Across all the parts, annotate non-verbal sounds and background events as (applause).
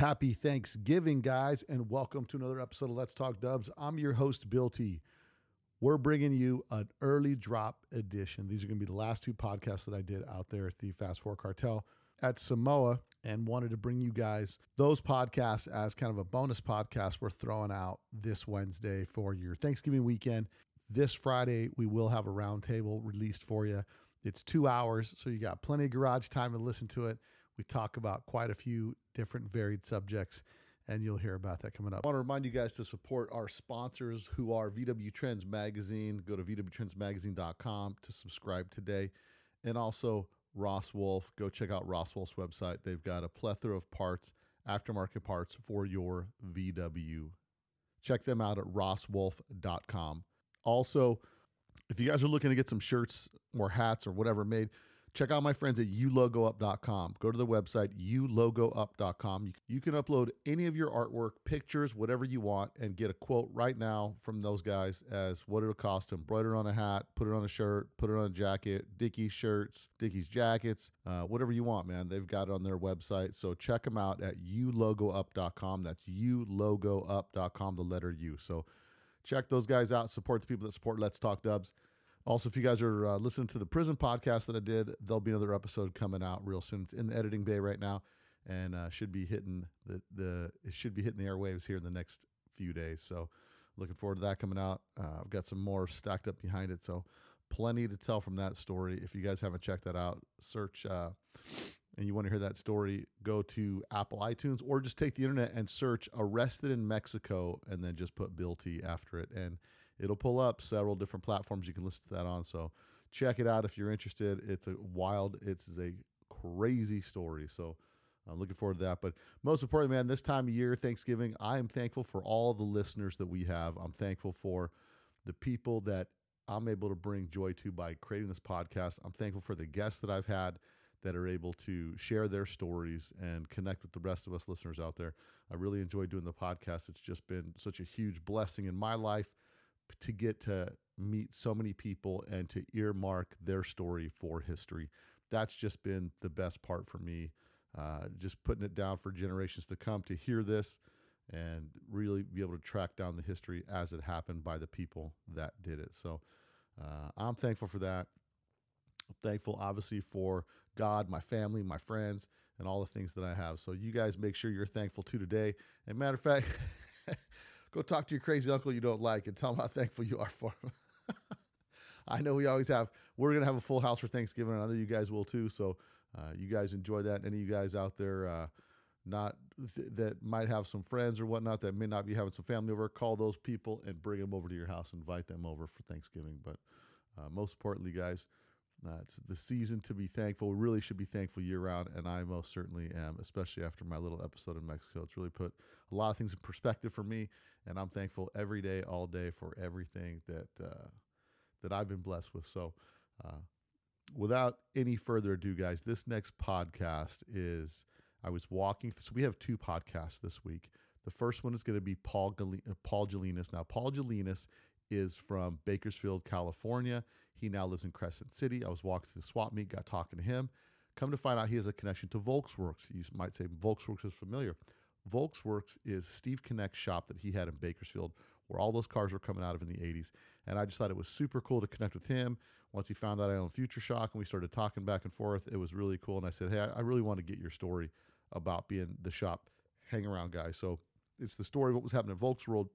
Happy Thanksgiving, guys, and welcome to another episode of Let's Talk Dubs. I'm your host, Bill T. We're bringing you an early drop edition. These are going to be the last two podcasts that I did out there at the Fast Four Cartel at Samoa and wanted to bring you guys those podcasts as kind of a bonus podcast we're throwing out this Wednesday for your Thanksgiving weekend. This Friday, we will have a roundtable released for you. It's two hours, so you got plenty of garage time to listen to it. We talk about quite a few different varied subjects, and you'll hear about that coming up. I want to remind you guys to support our sponsors who are VW Trends Magazine. Go to VWTrendsMagazine.com to subscribe today. And also Ross Wolf. Go check out Ross Wolf's website. They've got a plethora of parts, aftermarket parts for your VW. Check them out at rosswolf.com. Also, if you guys are looking to get some shirts or hats or whatever made, check out my friends at ulogoup.com. Go to the website ulogoup.com. You, can upload any of your artwork, pictures, whatever you want, and get a quote right now from those guys as what it'll cost to embroider on a hat, put it on a shirt, put it on a jacket, Dickies shirts, Dickies jackets, uh, whatever you want, man. They've got it on their website. So check them out at ulogoup.com. That's ulogoup.com, the letter U. So check those guys out. Support the people that support Let's Talk Dubs. Also, if you guys are uh, listening to the prison podcast that I did, there'll be another episode coming out real soon. It's in the editing bay right now, and uh, should be hitting the the it should be hitting the airwaves here in the next few days. So, looking forward to that coming out. Uh, I've got some more stacked up behind it, so plenty to tell from that story. If you guys haven't checked that out, search uh, and you want to hear that story, go to Apple iTunes or just take the internet and search "Arrested in Mexico" and then just put Bill T after it and it'll pull up several different platforms you can listen to that on. So check it out if you're interested. It's a wild, it's a crazy story. So I'm looking forward to that. But most importantly, man, this time of year, Thanksgiving, I am thankful for all the listeners that we have. I'm thankful for the people that I'm able to bring joy to by creating this podcast. I'm thankful for the guests that I've had that are able to share their stories and connect with the rest of us listeners out there. I really enjoy doing the podcast. It's just been such a huge blessing in my life to get to meet so many people and to earmark their story for history. That's just been the best part for me. Uh, just putting it down for generations to come to hear this and really be able to track down the history as it happened by the people that did it. So uh, I'm thankful for that. Thankful, obviously, for God, my family, my friends, and all the things that I have. So you guys make sure you're thankful too today. And matter of fact, (laughs) go talk to your crazy uncle you don't like and tell him how thankful you are for him. (laughs) I know we always have. We're gonna have a full house for Thanksgiving, and I know you guys will too. So uh, you guys enjoy that. Any of you guys out there, uh, not th- that might have some friends or whatnot that may not be having some family over, call those people and bring them over to your house. Invite them over for Thanksgiving. But uh, most importantly, guys, uh, it's the season to be thankful. We really should be thankful year round, and I most certainly am, especially after my little episode in Mexico. It's really put a lot of things in perspective for me, and I'm thankful every day, all day for everything that uh, that I've been blessed with. So, uh, without any further ado, guys, this next podcast is I was walking. Through, so we have two podcasts this week. The first one is going to be Paul Gal- Paul Gelinas. Now, Paul Gelinas is from Bakersfield, California. He now lives in Crescent City. I was walking to the swap meet, got talking to him. Come to find out he has a connection to Volksworks. You might say Volksworks is familiar. Volksworks is Steve Connect's shop that he had in Bakersfield, where all those cars were coming out of in the 80s. And I just thought it was super cool to connect with him. Once he found out I own Future Shock and we started talking back and forth, it was really cool. And I said, Hey, I really want to get your story about being the shop hang around guy. So it's the story of what was happening at Volks World,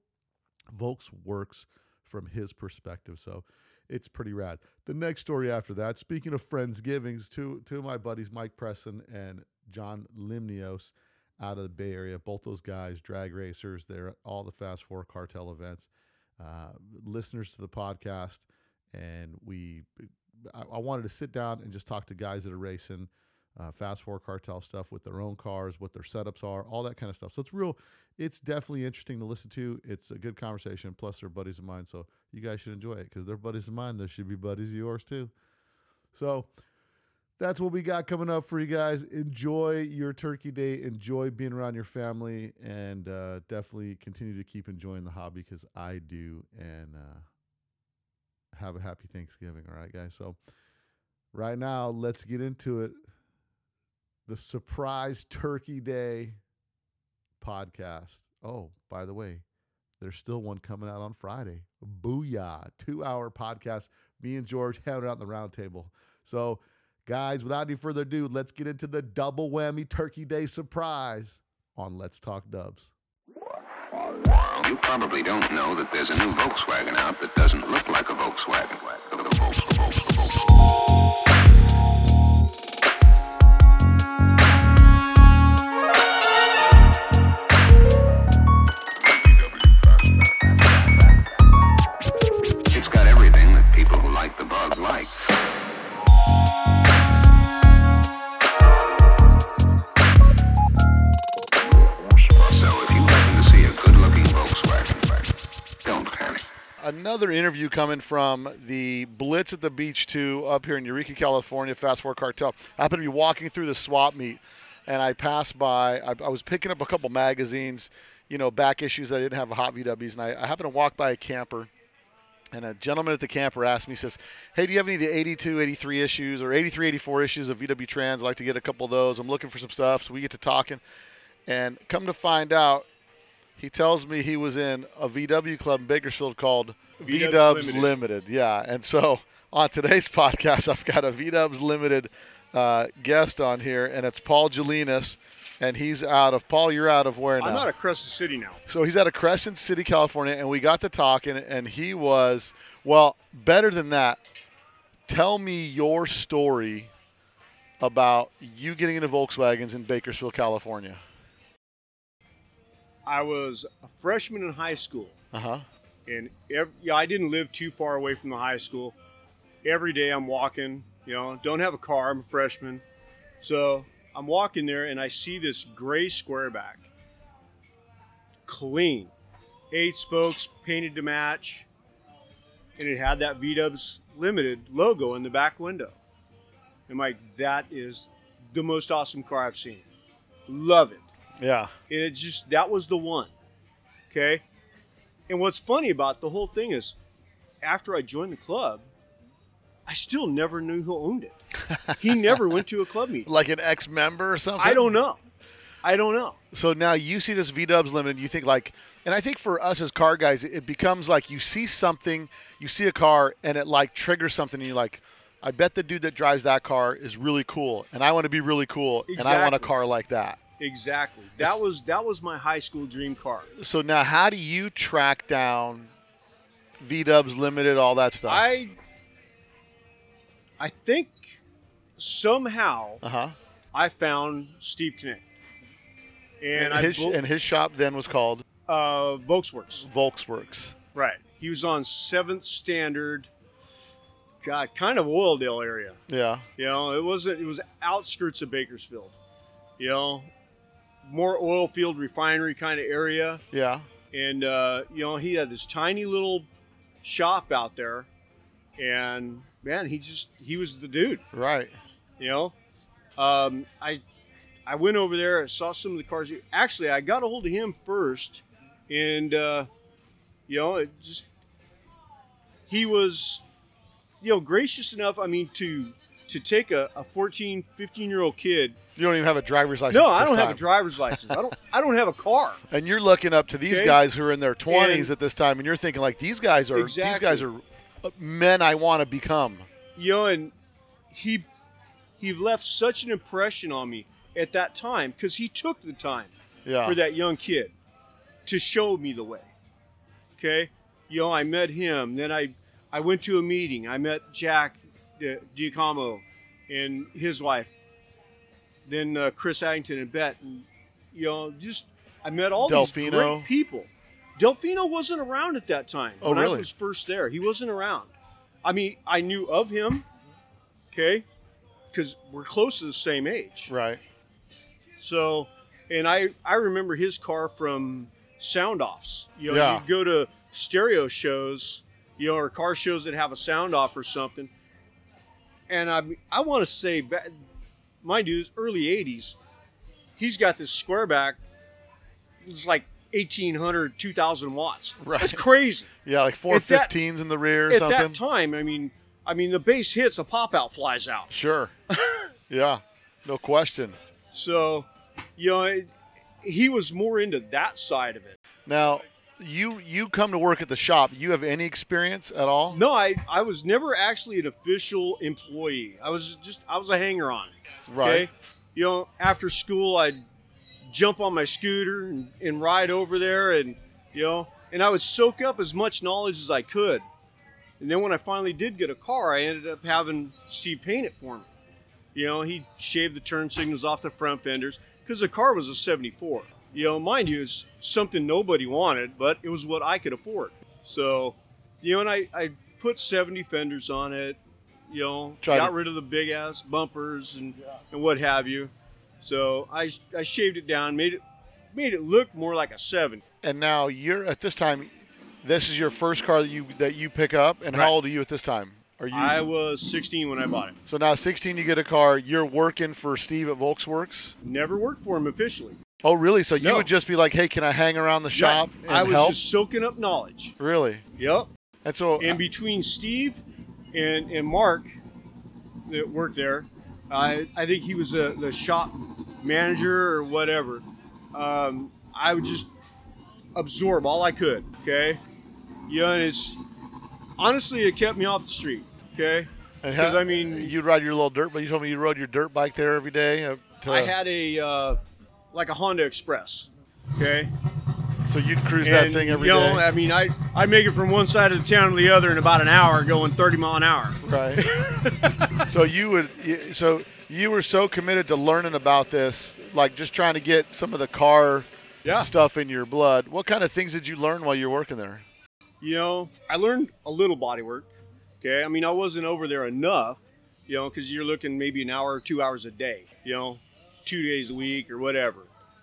Volksworks from his perspective. So it's pretty rad. The next story after that, speaking of Friendsgivings, two, two of my buddies, Mike Presson and John Limnios, out of the Bay Area, both those guys, drag racers, they're at all the Fast Four cartel events, uh, listeners to the podcast. And we, I, I wanted to sit down and just talk to guys that are racing uh, fast four cartel stuff with their own cars, what their setups are, all that kind of stuff. So it's real, it's definitely interesting to listen to. It's a good conversation. Plus, they're buddies of mine. So you guys should enjoy it because they're buddies of mine. There should be buddies of yours too. So that's what we got coming up for you guys. Enjoy your turkey day. Enjoy being around your family and uh, definitely continue to keep enjoying the hobby because I do. And uh, have a happy Thanksgiving. All right, guys. So right now, let's get into it the surprise turkey day podcast. Oh, by the way, there's still one coming out on Friday. Booyah. Two hour podcast. Me and George having it out in the round table. So, guys, without any further ado, let's get into the double whammy Turkey Day surprise on Let's Talk Dubs. You probably don't know that there's a new Volkswagen out that doesn't look like a Volkswagen. Another interview coming from the Blitz at the Beach 2 up here in Eureka, California, Fast Four Cartel. I happened to be walking through the swap meet and I passed by, I, I was picking up a couple magazines, you know, back issues that I didn't have a hot VWs, and I, I happened to walk by a camper and a gentleman at the camper asked me, he says, Hey, do you have any of the 82, 83 issues or 83, 84 issues of VW Trends? I'd like to get a couple of those. I'm looking for some stuff. So we get to talking. And come to find out, he tells me he was in a VW club in Bakersfield called V-Dubs V-Dubs Limited. Limited. Yeah. And so on today's (laughs) podcast, I've got a V-Dubs Limited uh, guest on here, and it's Paul Gelinas. And he's out of, Paul, you're out of where now? I'm out of Crescent City now. So he's out of Crescent City, California, and we got to talking, and he was well better than that. Tell me your story about you getting into Volkswagens in Bakersfield, California. I was a freshman in high school, Uh huh. And ev yeah, I didn't live too far away from the high school. Every day I'm walking, you know, don't have a car. I'm a freshman, so I'm walking there, and I see this gray squareback, clean, eight spokes painted to match, and it had that V-Dubs Limited logo in the back window. I'm like, that is the most awesome car I've seen. Love it. Yeah. and it just that was the one okay and what's funny about the whole thing is after i joined the club i still never knew who owned it. (laughs) He never went to a club meeting. Like an ex-member or something. i don't know. I don't know. So now you see this V Dubs Limited, you think like, and I think for us as car guys, it becomes like you see something, you see a car, and it like triggers something, and you're like, I bet the dude that drives that car is really cool, and I want to be really cool, and I want a car like that. Exactly that was that was my high school dream car So now, how do you track down V Dubs Limited, all that stuff? i i think somehow uh huh. i found steve connect and, And, his bo- and his shop then was called uh volksworks Volksworks. Right. He was on Seventh Standard. God, kind of Oildale area. Yeah. You know, it wasn't. It was outskirts of Bakersfield. You know, more oil field refinery kind of area. Yeah. And uh, you know, he had this tiny little shop out there, and man, he just he was the dude. Right. You know, um, I I went over there. I saw some of the cars. Actually, I got a hold of him first, and uh, you know, it just he was, you know, gracious enough. I mean, to to take a, a 14, 15 year old kid. You don't even have a driver's license. No, I don't have a driver's license. I don't. I don't have a car. (laughs) And you're looking up to these Okay. guys who are in their 20s And- at this time, and you're thinking like these guys are these guys are men I want to become. you know, and he he left such an impression on me at that time because he took the time Yeah. for that young kid to show me the way. Okay, you know, I met him. Then I I went to a meeting. I met Jack Giacomo and his wife. Then uh, Chris Addington and Bet, and you know, just I met all these great people. Delfino wasn't around at that time Oh, when really? I was first there. He wasn't around. I mean, I knew of him, okay, because we're close to the same age. Right. So, and I I remember his car from sound offs. You know, Yeah. you go to stereo shows, you know, or car shows that have a sound off or something. And I I want to say, mind you, early '80s. He's got this square back. It's like 1,800, 2,000 watts. (laughs) Right. That's crazy. Yeah, like 415s At that- in the rear or At something. that time, I mean, I mean, the bass hits, a pop out flies out. Sure. (laughs) yeah. No question. So, you know, it, he was more into that side of it. Now, you you come to work at the shop. You have any experience at all? No, I I was never actually an official employee. I was just I was a hanger on. Right. You know, after school, I'd jump on my scooter and, and ride over there, and you know, and I would soak up as much knowledge as I could. And then when I finally did get a car, I ended up having Steve paint it for me. You know, he shaved the turn signals off the front fenders because the car was a '74. You know, mind you, it's something nobody wanted, but it was what I could afford. So, you know, and I, I put 70 fenders on it. You know, Tried got to- rid of the big ass bumpers and and what have you. So I I shaved it down, made it made it look more like a seven. And now you're at this time. This is your first car that you that you pick up. And Right. how old are you at this time? Are you? I was 16 when I bought it. so now 16, you get a car. You're working for Steve at Volksworks. Never worked for him officially. Oh, really? So you No. would just be like, "Hey, can I hang around the shop and I was help?" just soaking up knowledge. Really? Yep. And so, And between Steve and, and Mark that worked there, I I think he was a, the shop manager or whatever. Um, I would just absorb all I could. Okay. Yeah, and it's honestly it kept me off the street. Okay. and 'cause I mean- you'd ride your little dirt. But you told me you rode your dirt bike there every day. uh, to- I had a uh, like a Honda Express. Okay. so you'd cruise that thing every you day, I mean, I I make it from one side of the town to the other in about an hour, going 30 mile an hour. right? (laughs) so you would. So you were so committed to learning about this, like just trying to get some of the car Yeah. stuff in your blood. What kind of things did you learn while you were working there? You know, I learned a little body work. Okay, I mean, I wasn't over there enough. You know, because you're looking maybe an hour or two hours a day. You know, two days a week or whatever.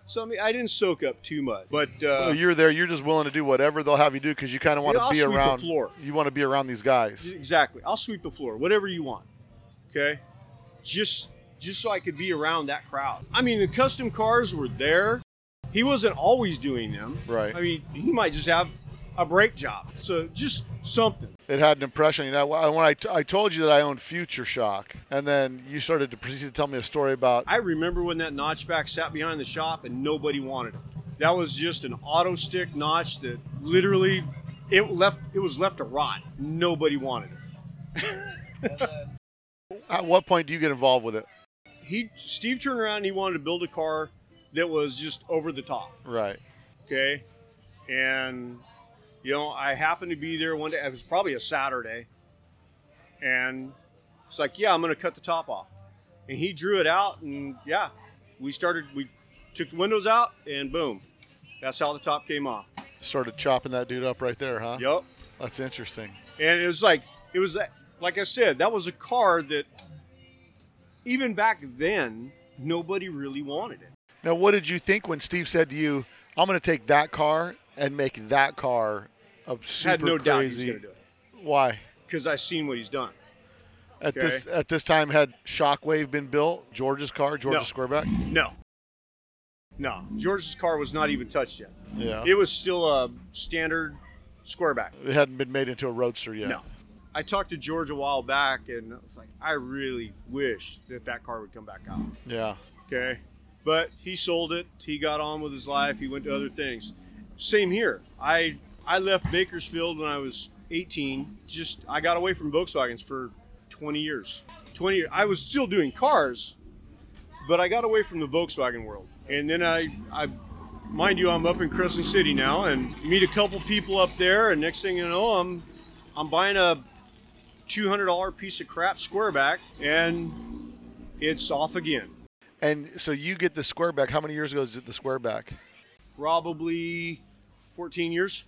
So I mean, I didn't soak up too much, but uh, Oh, you're there. You're just willing to do whatever they'll have you do because you kind of want to be sweep the around. floor. You want to be around these guys. exactly, I'll sweep the floor, whatever you want. Okay, just just so I could be around that crowd. I mean, the custom cars were there. He wasn't always doing them. Right. I mean, he might just have a brake job. So just something. It had an impression. You know, when I, t- I told you that I owned Future Shock, and then you started to proceed to tell me a story about. I remember when that notchback sat behind the shop and nobody wanted it. That was just an auto stick notch that literally it left it was left to rot. Nobody wanted it. (laughs) At what point do you get involved with it? He Steve turned around and he wanted to build a car that was just over the top. Right. Okay. And you know, I happened to be there one day. It was probably a Saturday. And it's like, yeah, I'm gonna cut the top off. And he drew it out and yeah, we started we took the windows out and boom. That's how the top came off. Started chopping that dude up right there, huh? Yep. That's interesting. And it was like it was like I said, that was a car that even back then nobody really wanted it. Now, what did you think when Steve said to you, "I'm going to take that car and make that car a super Had no doubt he's crazy"? do it. Why? Because I've seen what he's done. At Okay. this at this time, had Shockwave been built? George's car, George's No. Squareback. No. No. George's car was not even touched yet. Yeah. It was still a standard squareback. It hadn't been made into a roadster yet. No. I talked to George a while back, and I was like, I really wish that that car would come back out. Yeah. Okay. But he sold it. He got on with his life. He went to other things. Same here. I I left Bakersfield when I was 18. Just I got away from Volkswagens for 20 years. 20 years. I was still doing cars, but I got away from the Volkswagen world. And then I I mind you I'm up in Crescent City now and meet a couple people up there and next thing you know I'm I'm buying a $200 piece of crap squareback and it's off again. And so you get the Squareback. How many years ago is it the Squareback? Probably 14 years.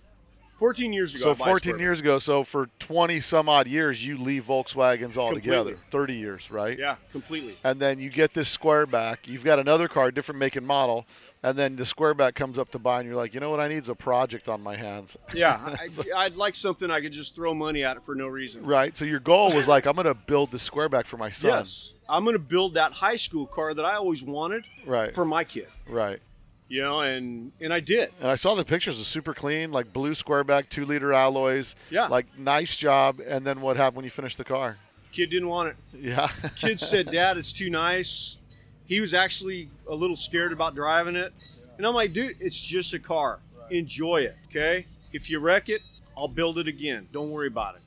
14 years ago. So 14 years ago. So for 20 some odd years, you leave Volkswagens altogether. Completely. 30 years, right? Yeah, completely. And then you get this Squareback. You've got another car, different make and model. And then the Squareback comes up to buy, and you're like, you know what? I need is a project on my hands. Yeah, (laughs) I, I'd like something I could just throw money at it for no reason. Right. So your goal was like, I'm going to build the Squareback for my son. Yes, I'm going to build that high school car that I always wanted Right. for my kid. right. You know, and and I did. And I saw the pictures. It's super clean, like blue Squareback, two liter alloys. Yeah. Like nice job. And then what happened when you finished the car? Kid didn't want it. Yeah. (laughs) Kid said, "Dad, it's too nice." He was actually a little scared about driving it. And I'm like, dude, it's just a car. Enjoy it, okay? If you wreck it, I'll build it again. Don't worry about it.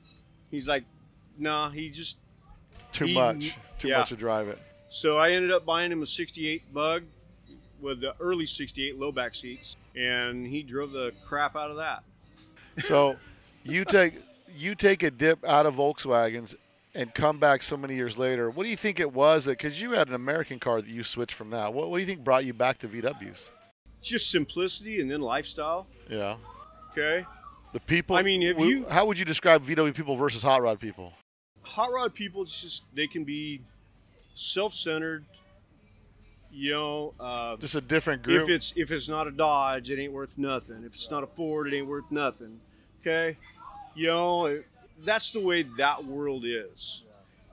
He's like, nah, he just. Too He- much. Too yeah. much to drive it. So I ended up buying him a 68 bug with the early 68 low back seats, and he drove the crap out of that. So you take you take a dip out of Volkswagens and come back so many years later. What do you think it was? Because you had an American car that you switched from that. What, what do you think brought you back to VWs? Just simplicity and then lifestyle, Yeah. okay? The people. I mean, if w- you- how would you describe VW people versus hot rod people? hot rod people just they can be self-centered you know uh, Just a different group. if it's if it's not a dodge it ain't worth nothing if it's not a ford it ain't worth nothing okay you know it- that's the way that world is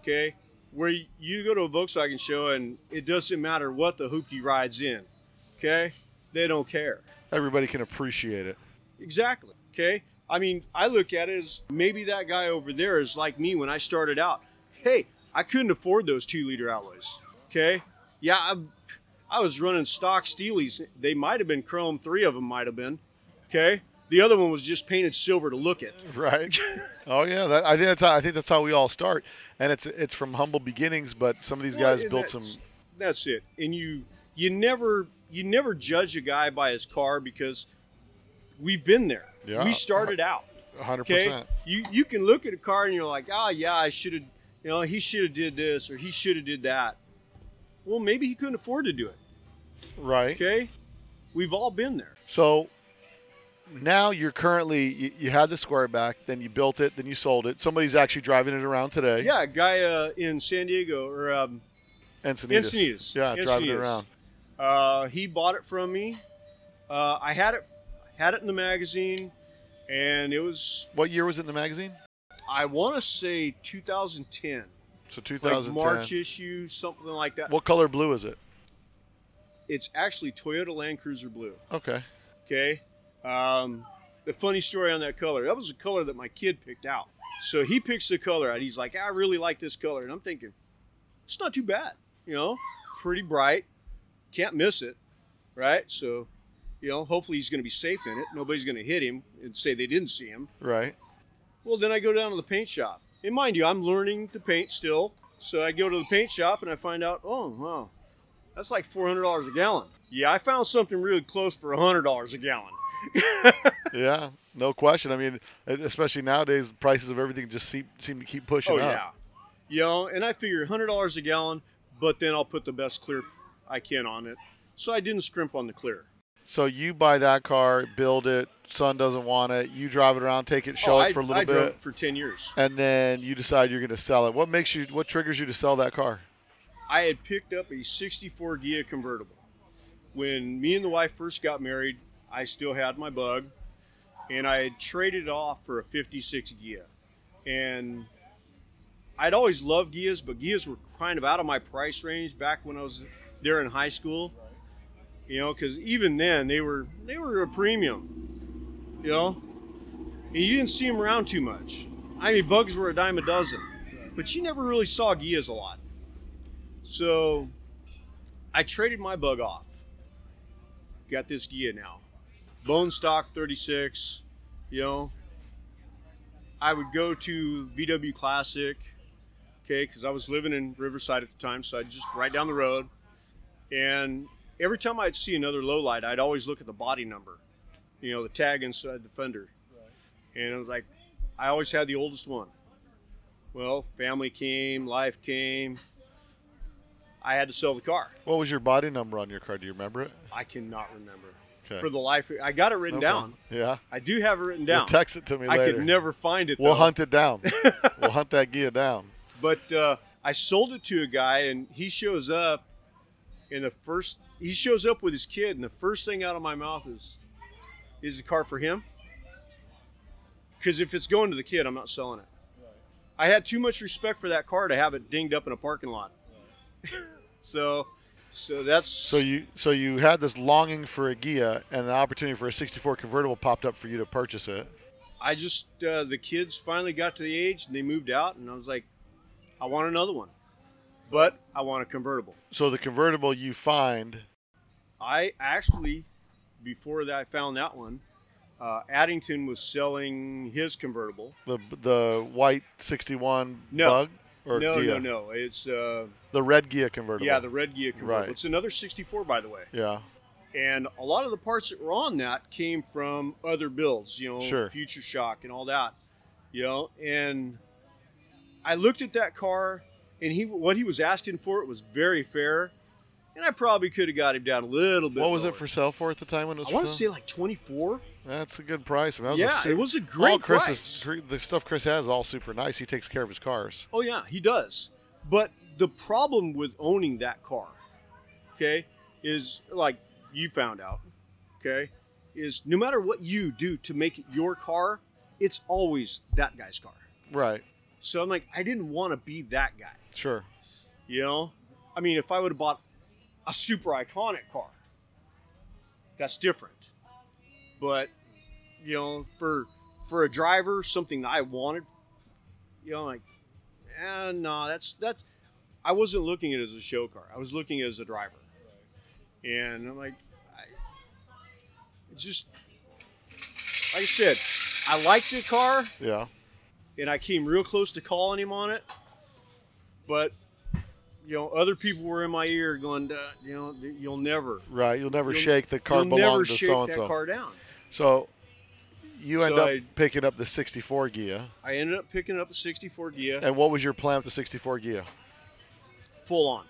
okay where you go to a volkswagen show and it doesn't matter what the hoopty rides in okay they don't care Everybody can appreciate it. Exactly. Okay. I mean, I look at it as maybe that guy over there is like me when I started out. Hey, I couldn't afford those two liter alloys. Okay. Yeah, I, I was running stock Steelies. They might have been chrome. Three of them might have been. Okay. The other one was just painted silver to look at. Right. (laughs) oh yeah. That, I think that's how, I think that's how we all start, and it's it's from humble beginnings. But some of these guys Well, built some. that's- it. And you you never you never judge a guy by his car because we've been there. Yeah. We started out. 100. Okay, percent you you can look at a car and you're like, oh yeah, I should have, you know, he should have did this or he should have did that. Well, maybe he couldn't afford to do it. Right. Okay, we've all been there. So now you're currently you, you had the square back, then you built it, then you sold it. Somebody's actually driving it around today. Yeah, a guy uh, in San Diego or um, Encinitas. Encinitas. Yeah, driving it around. uh, he bought it from me. Uh, I had it had it in the magazine, and it was What year was it in the magazine? I want to say 2010, So like 2010. March issue, something like that. What color blue is it? It's actually Toyota Land Cruiser blue. Okay. Okay. Um, the funny story on that color, that was a color that my kid picked out. So he picks the color out. He's like, I really like this color. And I'm thinking, it's not too bad. You know, pretty bright. Can't miss it. Right. So, you know, hopefully he's going to be safe in it. Nobody's going to hit him and say they didn't see him. Right. Well, then I go down to the paint shop. And mind you, I'm learning to paint still. So I go to the paint shop and I find out, oh, wow, that's like $400 a gallon. Yeah, I found something really close for $100 a gallon. (laughs) Yeah. No question. I mean, especially nowadays, the prices of everything just seem seem to keep pushing up. Oh up. yeah, you know, and I figure hundred dollars a gallon, but then I'll put the best clear I can on it. So I didn't scrimp on the clear. So you buy that car, build it. Son doesn't want it. You drive it around, take it, oh, show Oh, it for a little I drove bit, it for ten years. and then you decide you're going to sell it. What makes you? What triggers you to sell that car? I had picked up a '64 Ghia convertible. When me and the wife first got married, I still had my bug, and I had traded it off for a '56 Ghia. And I'd always loved Ghias, but Ghias were kind of out of my price range back when I was there in high school. You know, because even then they were they were a premium. You know, and you didn't see them around too much. I mean, bugs were a dime a dozen, but you never really saw Ghias a lot. So I traded my bug off. Got this Ghia now. Bone stock 36, you know. I would go to VW Classic, okay, because I was living in Riverside at the time, so I'd just right down the road. And every time I'd see another low light, I'd always look at the body number, you know, the tag inside the fender. And it was like, I always had the oldest one. Well, family came, life came. I had to sell the car. What was your body number on your car? Do you remember it? I cannot remember. Okay. For the life, I got it written Okay. down. Yeah. I do have it written You'll down. text it to me I later. could never find it. we'll though. hunt it down. (laughs) we'll hunt that gear down. But uh, I sold it to a guy, and he shows up, and the first he shows up with his kid, and the first thing out of my mouth is, "Is the car for him?" Because if it's going to the kid, I'm not selling it. I had too much respect for that car to have it dinged up in a parking lot. (laughs) so, so that's So you so you had this longing for a Ghia, and an opportunity for a '64 convertible popped up for you to purchase it. I just uh, the kids finally got to the age and they moved out, and I was like, I want another one, but I want a convertible. So the convertible you find, I actually before that I found that one, uh, Addington was selling his convertible. The the white 61 No. bug or no, Ghia? no, no. It's uh, The red Ghia convertible. yeah, the red Ghia convertible. Right. It's another 64, by the way. yeah. And a lot of the parts that were on that came from other builds, you know, Sure. Future Shock and all that, you know. And I looked at that car, and he what he was asking for it was very fair, and I probably could have got him down a little bit. What was it for sale for at the time when it was I want to say like 24. That's a good price. I mean, that was a Yeah, su- it was a all great Chris's, price. The stuff Chris has is all super nice. He takes care of his cars. Oh yeah, he does. But the problem with owning that car, okay, is like you found out, okay, is no matter what you do to make it your car, it's always that guy's car. Right. So I'm like, I didn't want to be that guy. Sure. You know, I mean, if I would have bought a super iconic car, that's different. But you know, for for a driver, something that I wanted, you know, like, eh, no, that's that's. I wasn't looking at it as a show car. I was looking at it as a driver, and I'm like, I, it's just like I said, I liked the car Yeah. and I came real close to calling him on it, but you know, other people were in my ear going, you know, you'll never, Right. You'll never You'll- shake the car you'll never to shake so and that so. car down. So you end So up I- picking up the 64 Ghia. I ended up picking up the 64 Ghia, And what was your plan with the 64 Ghia? full on.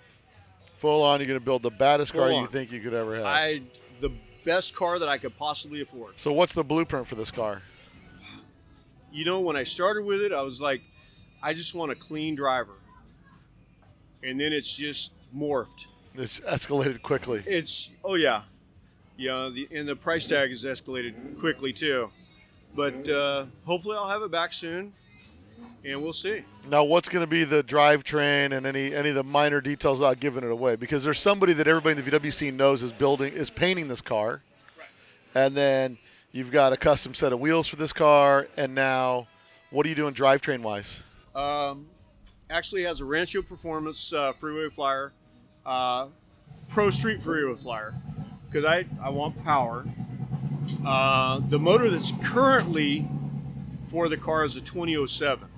Full on, you're going to build the baddest car Full you think you could ever have. I the best car that I could possibly afford. so what's the blueprint for this car? You know, when I started with it, I was like, I just want a clean driver, and then it's just morphed. It's escalated quickly. It's oh yeah, yeah. The and the price tag has escalated quickly too, but uh, hopefully I'll have it back soon, and we'll see. Now, what's going to be the drivetrain and any any of the minor details without giving it away? Because there's somebody that everybody in the VW scene knows is building is painting this car, and then you've got a custom set of wheels for this car, and now what are you doing drivetrain wise? Um, actually has a Rancho Performance uh, Freeway Flyer, uh, Pro Street Freeway Flyer, because I I want power. Uh, the motor that's currently for the car is a 2007,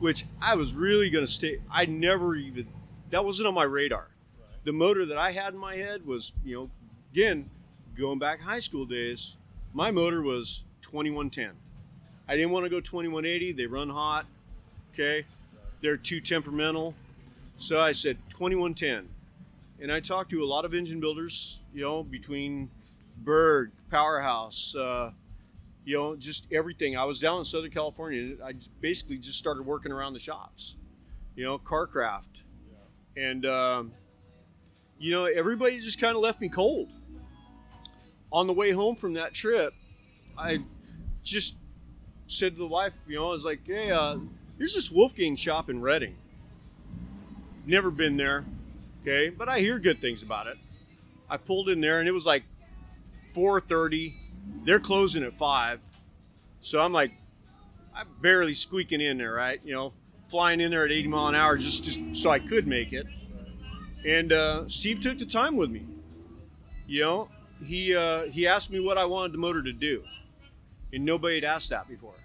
which I was really going to stay. I never even that wasn't on my radar. The motor that I had in my head was, you know, again, going back high school days, my motor was 2110. I didn't want to go 2180. They run hot. Okay. They're too temperamental. So I said 2110. And I talked to a lot of engine builders, you know, between Berg, Powerhouse, uh, you know, just everything. I was down in Southern California. I basically just started working around the shops, you know, Carcraft. And, um, you know, everybody just kind of left me cold. On the way home from that trip, I just said to the wife, you know, I was like, hey, uh, there's this Wolfgang shop in Redding. Never been there, okay, but I hear good things about it. I pulled in there and it was like 4:30. They're closing at five, so I'm like, I'm barely squeaking in there, right? You know, flying in there at 80 mile an hour just just so I could make it. And uh, Steve took the time with me. You know, he uh, he asked me what I wanted the motor to do, and nobody had asked that before.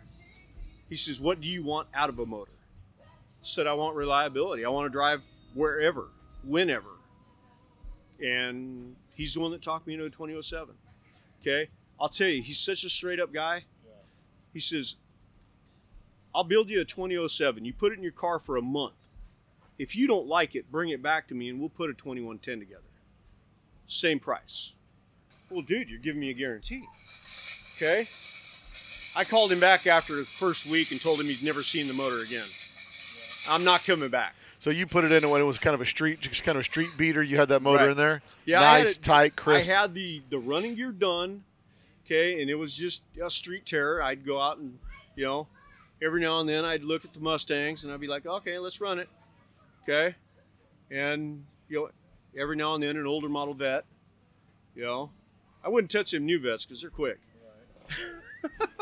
He says, "What do you want out of a motor?" I said, "I want reliability. I want to drive wherever, whenever." And he's the one that talked me into a 2007. Okay, I'll tell you, he's such a straight up guy. He says, "I'll build you a 2007. You put it in your car for a month. If you don't like it, bring it back to me, and we'll put a 2110 together. Same price." Well, dude, you're giving me a guarantee. Okay. I called him back after the first week and told him he's never seen the motor again. I'm not coming back. So you put it in when it was kind of a street, just kind of a street beater. You had that motor Right. in there. Yeah, nice, it- tight, crisp. I had the the running gear done, okay, and it was just a street terror. I'd go out and you know, every now and then I'd look at the Mustangs and I'd be like, okay, let's run it, okay, and you know, every now and then an older model vet, you know, I wouldn't touch them new vets because they're quick. (laughs)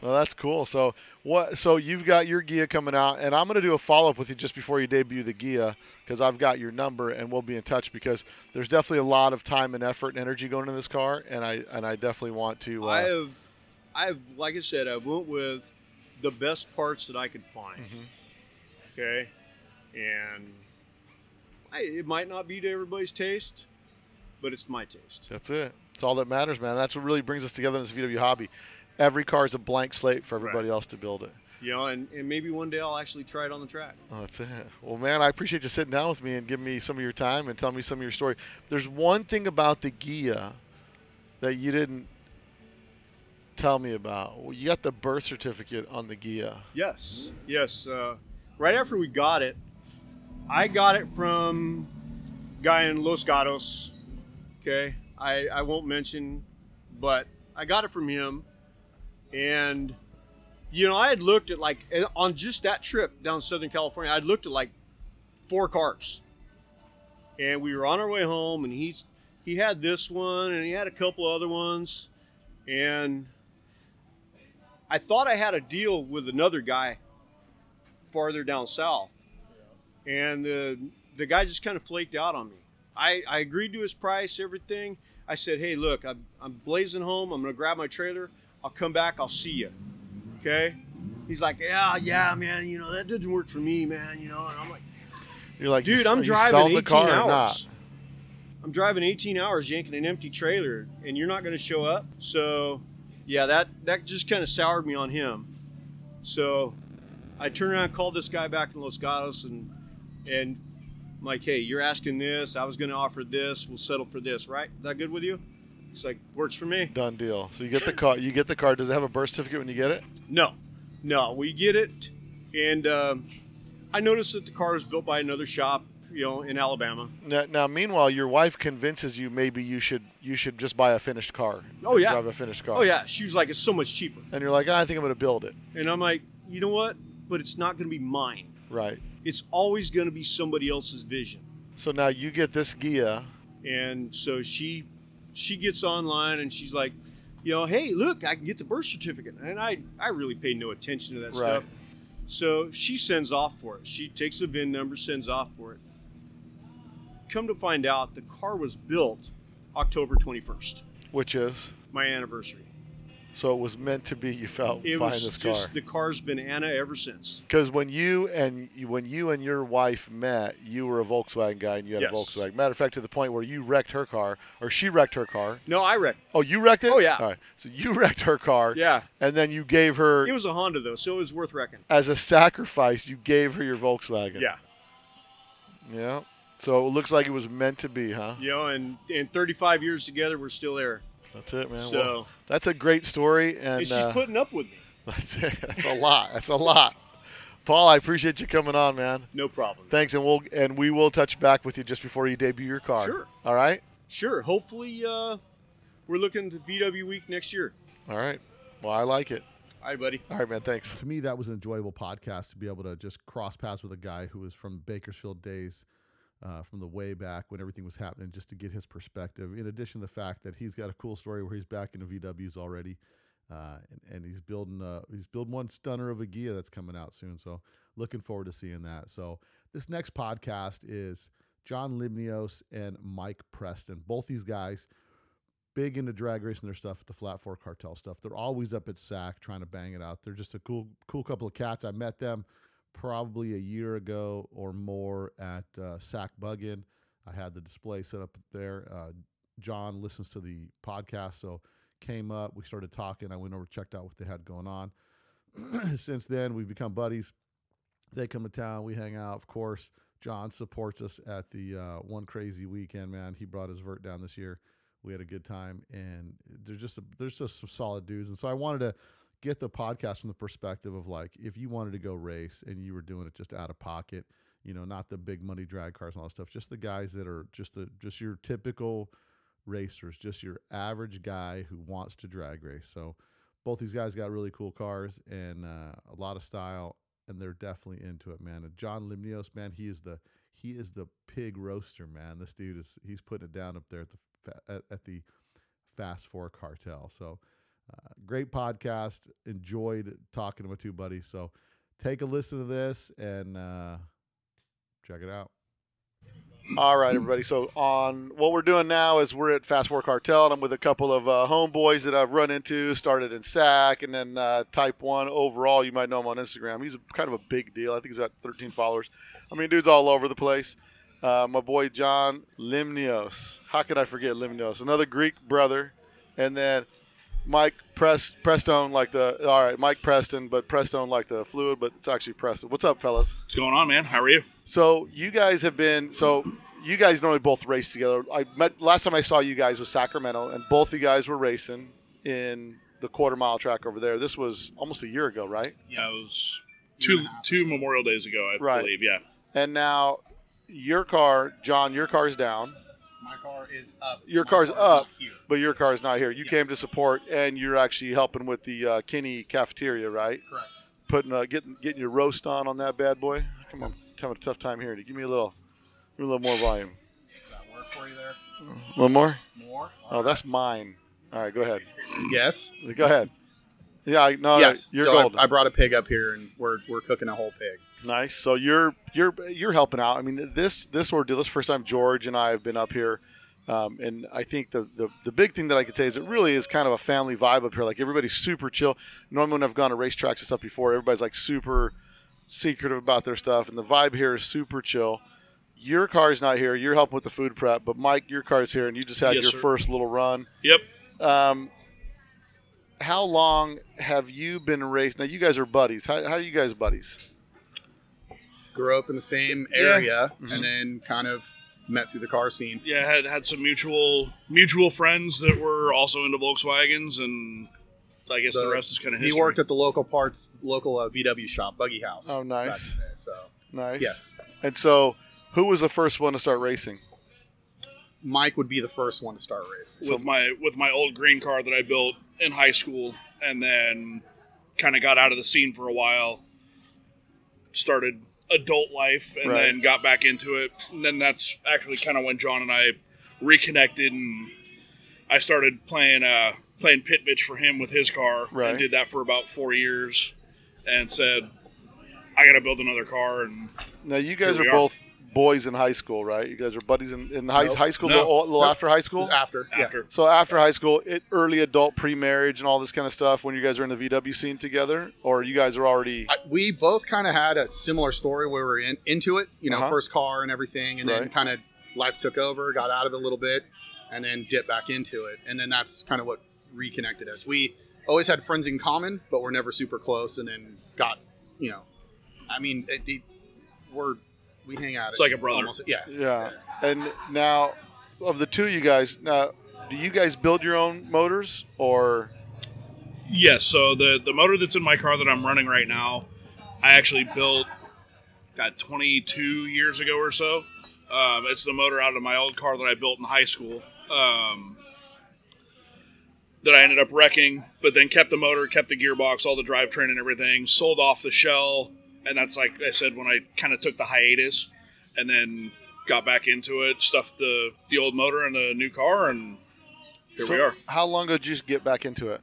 Well, that's cool. So what? So you've got your Ghia coming out, and I'm going to do a follow up with you just before you debut the Ghia because I've got your number, and we'll be in touch because there's definitely a lot of time and effort and energy going into this car, and I and I definitely want to. Uh, I have, I have, like I said, I went with the best parts that I could find. Mhm. Okay, and I, it might not be to everybody's taste, but it's my taste. That's it. It's all that matters, man. That's what really brings us together in this VW hobby. Every car is a blank slate for everybody Right. else to build it. You know, and, and maybe one day I'll actually try it on the track. Oh, that's it. Well, man, I appreciate you sitting down with me and giving me some of your time and telling me some of your story. There's one thing about the Ghia that you didn't tell me about. Well, you got the birth certificate on the Ghia. Yes, yes. Uh, right after we got it, I got it from a guy in Los Gatos. Okay, I, I won't mention, but I got it from him, and you know I had looked at like eh, on just that trip down Southern California, I'd looked at like four cars, and we were on our way home, and he's he had this one, and he had a couple other ones, and I thought I had a deal with another guy farther down south, and the the guy just kind of flaked out on me. I, I agreed to his price, everything. I said, "Hey, look, I'm, I'm blazing home. I'm gonna grab my trailer. I'll come back. I'll see you." Okay. He's like, "Yeah, yeah, man. You know that doesn't work for me, man. You know." And I'm like, You're like, "Dude, you, I'm driving 18 the car or hours. I'm driving 18 hours yanking an empty trailer, and you're not going to show up." So, yeah, that that just kind of soured me on him. So, I turned around, called this guy back in Los Gatos, and and I'm like, "Hey, you're asking this. I was going to offer this. We'll settle for this, right? Is that good with you?" It's like, "Works for me." Done deal. So you get the car. You get the car. Does it have a birth certificate when you get it? No, no, we get it, and um, I noticed that the car is built by another shop, you know, in Alabama. Now, now, meanwhile, your wife convinces you maybe you should you should just buy a finished car. Oh, yeah. drive a finished car. Oh yeah, she was like, "It's so much cheaper," And you're like, "Ah, I think I'm going to build it. and I'm like, "You know what? But it's not going to be mine. Right. It's always going to be somebody else's vision." So now you get this Ghia. And so she she gets online and she's like, you know, hey, look, I can get the birth certificate. And I I really paid no attention to that Right. stuff. So she sends off for it. She takes the VIN number, sends off for it. Come to find out, the car was built October 21st, which is my anniversary. So it was meant to be. You felt It buying was this just the car's been Anna ever since. because when you and when you and your wife met, you were a Volkswagen guy and you had Yes. a Volkswagen. Matter of fact, to the point where you wrecked her car or she wrecked her car. No, I wrecked. Oh, you wrecked it. Oh, yeah. All right. So you (laughs) wrecked her car. Yeah, And then you gave her it was a Honda though, so it was worth wrecking. as a sacrifice. You gave her your Volkswagen. Yeah, Yeah. So it looks like it was meant to be, huh? you know, and and 35 years together, we're still there. That's it, man. So- well, that's a great story, and, And she's uh, putting up with me. (laughs) that's it. That's a lot. That's a lot. Paul, I appreciate you coming on, man. No problem. Thanks, and we'll and we will touch back with you just before you debut your car. Sure. All right. Sure. Hopefully, uh, we're looking to VW Week next year. All right. Well, I like it. All right, buddy. All right, man. Thanks. to me that was an enjoyable podcast to be able to just cross paths with a guy who was from Bakersfield days, uh, from the way back when everything was happening, just to get his perspective. In addition to the fact that he's got a cool story where he's back in the VWs already, uh, and, and he's building uh, he's building one stunner of a Ghia that's coming out soon. So looking forward to seeing that. So this next podcast is John Limnios and Mike Preston. Both these guys big into drag racing their stuff, the Flat Four Cartel stuff. They're always up at SAC trying to bang it out. They're just a cool, cool couple of cats. I met them probably a year ago or more at uh, SAC Buggin. I had the display set up there. Uh, John listens to the podcast, so came up. We started talking. I went over, checked out what they had going on. (clears throat) Since then, we've become buddies. They come to town. We hang out. Of course, John supports us at the uh, one crazy weekend. Man, he brought his vert down this year we had a good time and there's just a, there's just some solid dudes and so i wanted to get the podcast from the perspective of like if you wanted to go race and you were doing it just out of pocket you know not the big money drag cars and all that stuff just the guys that are just the just your typical racers just your average guy who wants to drag race. So both these guys got really cool cars and uh, a lot of style and they're definitely into it man. And john limnios man he is the he is the pig roaster man. This dude is he's putting it down up there at the at, at the fast four cartel. So Great podcast. Enjoyed talking to my two buddies. So take a listen to this and uh, check it out. All right, everybody. So on what we're doing now is we're at Fast Four Cartel, and I'm with a couple of uh, homeboys that I've run into. Started in SAC, and then uh, Type One overall. You might know him on Instagram. He's a, kind of a big deal. I think he's got 13 followers. I mean, dude's all over the place. Uh, my boy John Limnios. How could I forget Limnios? Another Greek brother, and then Mike Press Prestone like the all right Mike Preston, but Prestone like the fluid, but it's actually Preston. What's up, fellas? What's going on, man? How are you? So you guys have been so you guys normally both race together. I met last time I saw you guys was Sacramento, and both of you guys were racing in the quarter mile track over there. This was almost a year ago, right? Yeah, it was two two Memorial Days ago, I Right. believe. Yeah. And now your car, John, your car's down, My car is up. Your My car's car is up. here. but your car's not here. You Yes. came to support, and you're actually helping with the uh, Kinney cafeteria, right? Correct. Putting uh, getting getting your roast on on that bad boy. Come on, having a tough time hearing it. Give me a little, give me a little more volume. Does that work for you there? A little more. More? Oh, that's mine. All right, go ahead. Yes. Go ahead. Yeah, I- no, yes. you're so I- golden. I, brought a pig up here, and we're we're cooking a whole pig. Nice. So you're you're you're helping out. I mean, this this ordeal. This is the first time George and I have been up here, um, and I think the, the the big thing that I could say is it really is kind of a family vibe up here. Like everybody's super chill. Normally, when I've gone to racetracks and stuff before, everybody's like super secretive about their stuff, and the vibe here is super chill. Your car's not here. You're helping with the food prep, but Mike, your car's here, and you just had Yes, your sir. first little run. Yep. Um, how long have you been racing? Now you guys are buddies. How, how are you guys buddies? Grew up in the same Yeah. area, Mm-hmm. and then kind of met through the car scene. Yeah, had had some mutual mutual friends that were also into Volkswagens, and I guess the, The- rest is kind of He worked at the local parts, local uh, VW shop, Buggy House. Oh, nice. back in the day, So Nice. yes, And so, who was the first one to start racing? Mike would be the first one to start racing. with my with my old green car that I built in high school, and then kind of got out of the scene for a while. Started adult life, and Right. then got back into it. And then that's actually kind of when John and I reconnected, and I started playing uh, playing pit bitch for him with his car, Right. and did that for about four years, and said, "I got to build another car." And Now, you guys Here we are are. both boys in high school, right? You guys are buddies in, in high, Nope. high school, No. a little, little Nope. after high school? after. yeah. after, So, after high school, it, early adult, pre marriage, and all this kind of stuff when you guys are in the VW scene together? Or you guys are already. I, we both kind of had a similar story where we were in, into it, you know, Uh-huh. first car and everything, and then kind of life took over, got out of it a little bit, and then dipped back into it, and then that's kind of what reconnected us. We always had friends in common, but we're never super close, and then got, you know, I mean, it, it- we're we hang out. It's like a brother. Almost, yeah. Yeah. And now, of the two of you guys, now, do you guys build your own motors? Or. Yes, so the the motor that's in my car that I'm running right now, I actually built got 22 years ago or so. Um, it's the motor out of my old car that I built in high school. Um, that I ended up wrecking, but then kept the motor, kept the gearbox, all the drivetrain and everything, sold off the shell, and that's like I said when I kind of took the hiatus, and then got back into it, stuffed the the old motor in a new car, and here so we are. How long ago did you get back into it?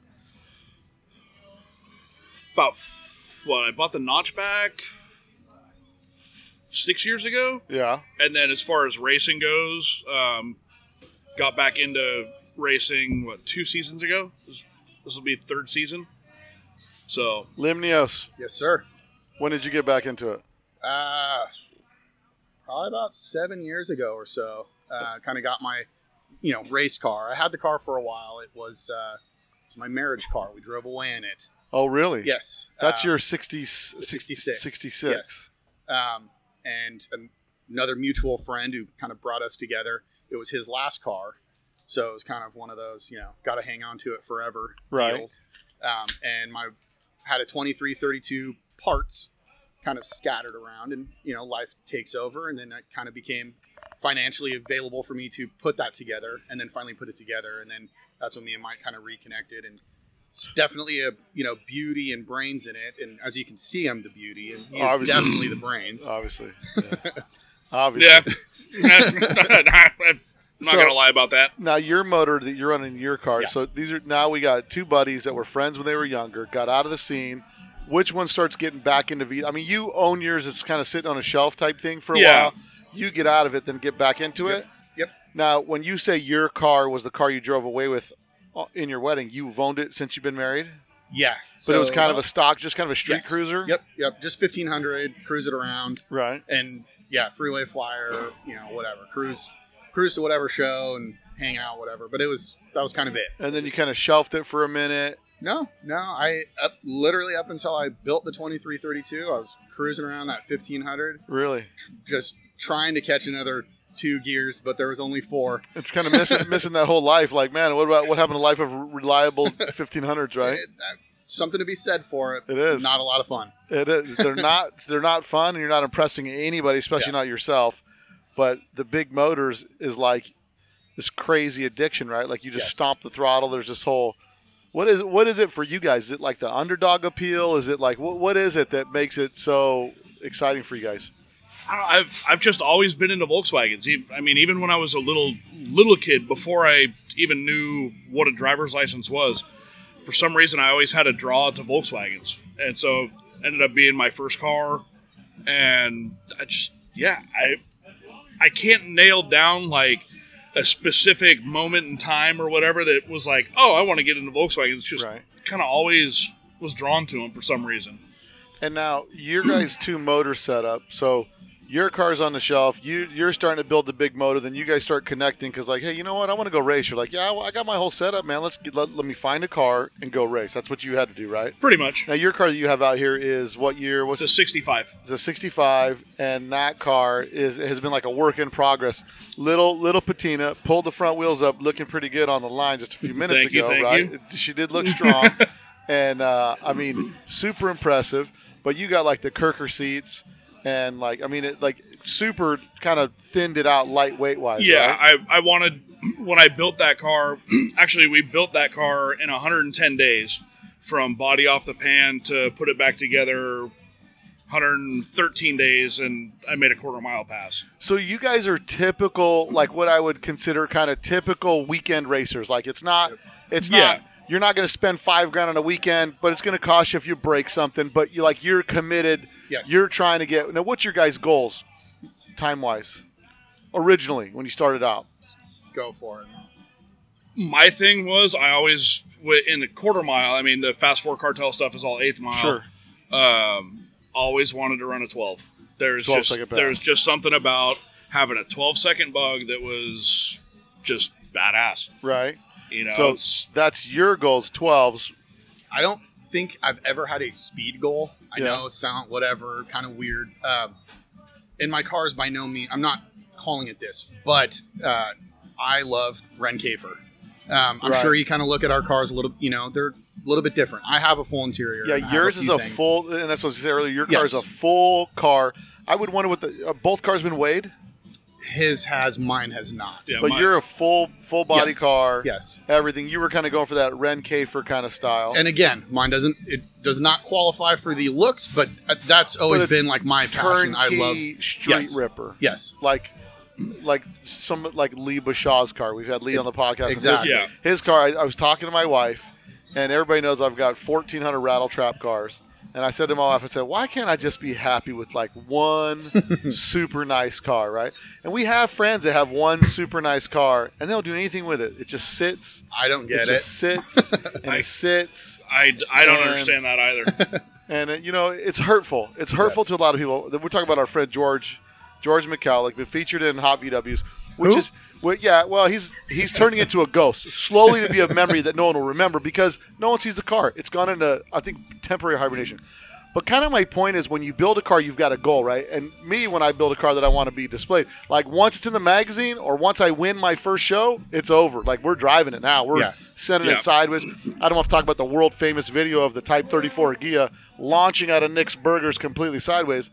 about f- what I bought the notch back six years ago, Yeah. and then as far as racing goes, um, got back into racing what two seasons ago. This, this will be third season. So Limnios, Yes, sir. When did you get back into it? Uh, probably about seven years ago or so. Uh, kind of got my, you know, race car. I had the car for a while. It was, uh, it was my marriage car. We drove away in it. Oh, really? Yes, That's uh, your 60, 66. 66. Yes. Um, and an- another mutual friend who kind of brought us together. It was his last car, so it was kind of one of those, you know, got to hang on to it forever Right. deals. Um, and my had a 2332 parts kind of scattered around, and you know, life takes over, and then it kind of became financially available for me to put that together, and then finally put it together, and then that's when me and Mike kind of reconnected and. It's definitely a you know beauty and brains in it, and as you can see, I'm the beauty, and he's Obviously. definitely the brains. Obviously. (laughs) Yeah. Obviously. yeah, (laughs) I'm not So- gonna lie about that. Now your motor that you're running in your car. Yeah. So these are now we got two buddies that were friends when they were younger, got out of the scene. Which one starts getting back into V? I mean, you own yours. It's kind of sitting on a shelf type thing for a Yeah. while. You get out of it, then get back into it. Yep. Now, when you say your car was the car you drove away with uh, in your wedding, you've owned it since you've been married, Yeah. but it was So- kind of a stock, just kind of a street Yes. cruiser. Yep. Yep. Just 1500, cruise it around. Right. and yeah, freeway flyer, you know, whatever, cruise, cruise to whatever show and hang out, whatever. But it was that was kind of it. And then you kind of shelved it for a minute. No, no, I up, literally up until I built the 2332, I was cruising around that 1500, Really, just trying to catch another two gears, but there was only four. it's kind of missing (laughs) missing that whole life. Like, man, what about what happened to life of reliable (laughs) 1500s? Right. It- uh, something to be said for it. It is. not a lot of fun. It is. They're (laughs) not. They're not fun, and you're not impressing anybody, especially Yeah. not yourself. But the big motors is like this crazy addiction, right? Like you just Yes. stomp the throttle. There's this whole. What is what is it for you guys? Is it like the underdog appeal? Is it like what what is it that makes it so exciting for you guys? I've I've just always been into Volkswagens. I mean, even when I was a little little kid, before I even knew what a driver's license was, for some reason I always had a draw to Volkswagens, and so ended up being my first car. And I just yeah, I I can't nail down like a specific moment in time or whatever that was like, oh, I want to get into Volkswagens. It's just Right. kind of always was drawn to them for some reason. And now your guys' two motor setup. So your car's on the shelf. You you're starting to build the big motor. Then you guys start connecting because like, hey, you know what? I want to go race. You're like, yeah, well, I got my whole setup, man. Let's get, let, let me find a car and go race. That's what you had to do, right? Pretty much. Now your car that you have out here is what year? What's It's a 65. it's a 65 and that car is has been like a work in progress little little patina pulled the front wheels up looking pretty good on the line just a few (laughs) minutes Thank you, ago thank right you. she did look (laughs) strong and uh, i mean super impressive but you got like the Kirkey seats and like i mean it like super kind of thinned it out lightweight wise Yeah, right? I, I wanted (clears throat) when I built that car. (clears throat) actually, we built that car in 110 days, from body off the pan to put it back together. 113 days, and I made a quarter mile pass. So you guys are typical, like what I would consider kind of typical weekend racers. Like it's not, it's Yeah. not. You're not going to spend five grand on a weekend, but it's going to cost you if you break something. But you like you're committed. Yes. You're trying to get. Now, what's your guys' goals, time wise? Originally, when you started out, Go for it. My thing was I always in the quarter mile. I mean, the fast four cartel stuff is all eighth mile. sure. Um, always wanted to run a 12. There's 12 just there's just something about having a 12 second bug that was just badass. Right. You know, so that's your goals. Twelves. I don't think I've ever had a speed goal. I Yeah. know sound whatever, kind of weird. Um, in my cars, by no means, I'm not calling it this, but uh, I love Ren Kafer. Um, I'm Right. sure you kind of look at our cars a little, you know, they're a little bit different. I have a full interior. Yeah, yours is a things. full, and that's what I said earlier. Your car is a full car. I would wonder what the uh, both cars been weighed, His has, mine has not. Yeah, but mine- you're a full full body Yes. car. Yes. everything. You were kind of going for that Ren Kafer kind of style. And again, mine doesn't. It does not qualify for the looks, but uh, that's always it's been like my passion. I love street yes. ripper. Yes. Like like some like Lee Bashaw's car. We've had Lee on the podcast. Exactly. His, Yeah. his car. I, I was talking to my wife, and everybody knows I've got 1,400 rattle trap cars. And I said to my wife, I said, why can't I just be happy with like one (laughs) super nice car, right? And we have friends that have one super nice car, and they'll do anything with it. It just sits. I don't get it. It just sits (laughs) and I- it sits I, I don't And- understand that either. (laughs) and uh, you know it's hurtful. It's hurtful Yes. to a lot of people. We're talking about our friend George, George McCulloch, been featured in Hot VWs, which Who? is well, yeah. Well, he's he's turning into a ghost slowly to be a memory that no one will remember because no one sees the car. It's gone into I think temporary hibernation. But kind of my point is when you build a car, you've got a goal, right? And me, when I build a car that I want to be displayed, like once it's in the magazine or once I win my first show, it's over. Like we're driving it now. We're Yeah. sending Yeah. it sideways. I don't want to talk about the world famous video of the Type 34 Ghia launching out of Nick's Burgers completely sideways.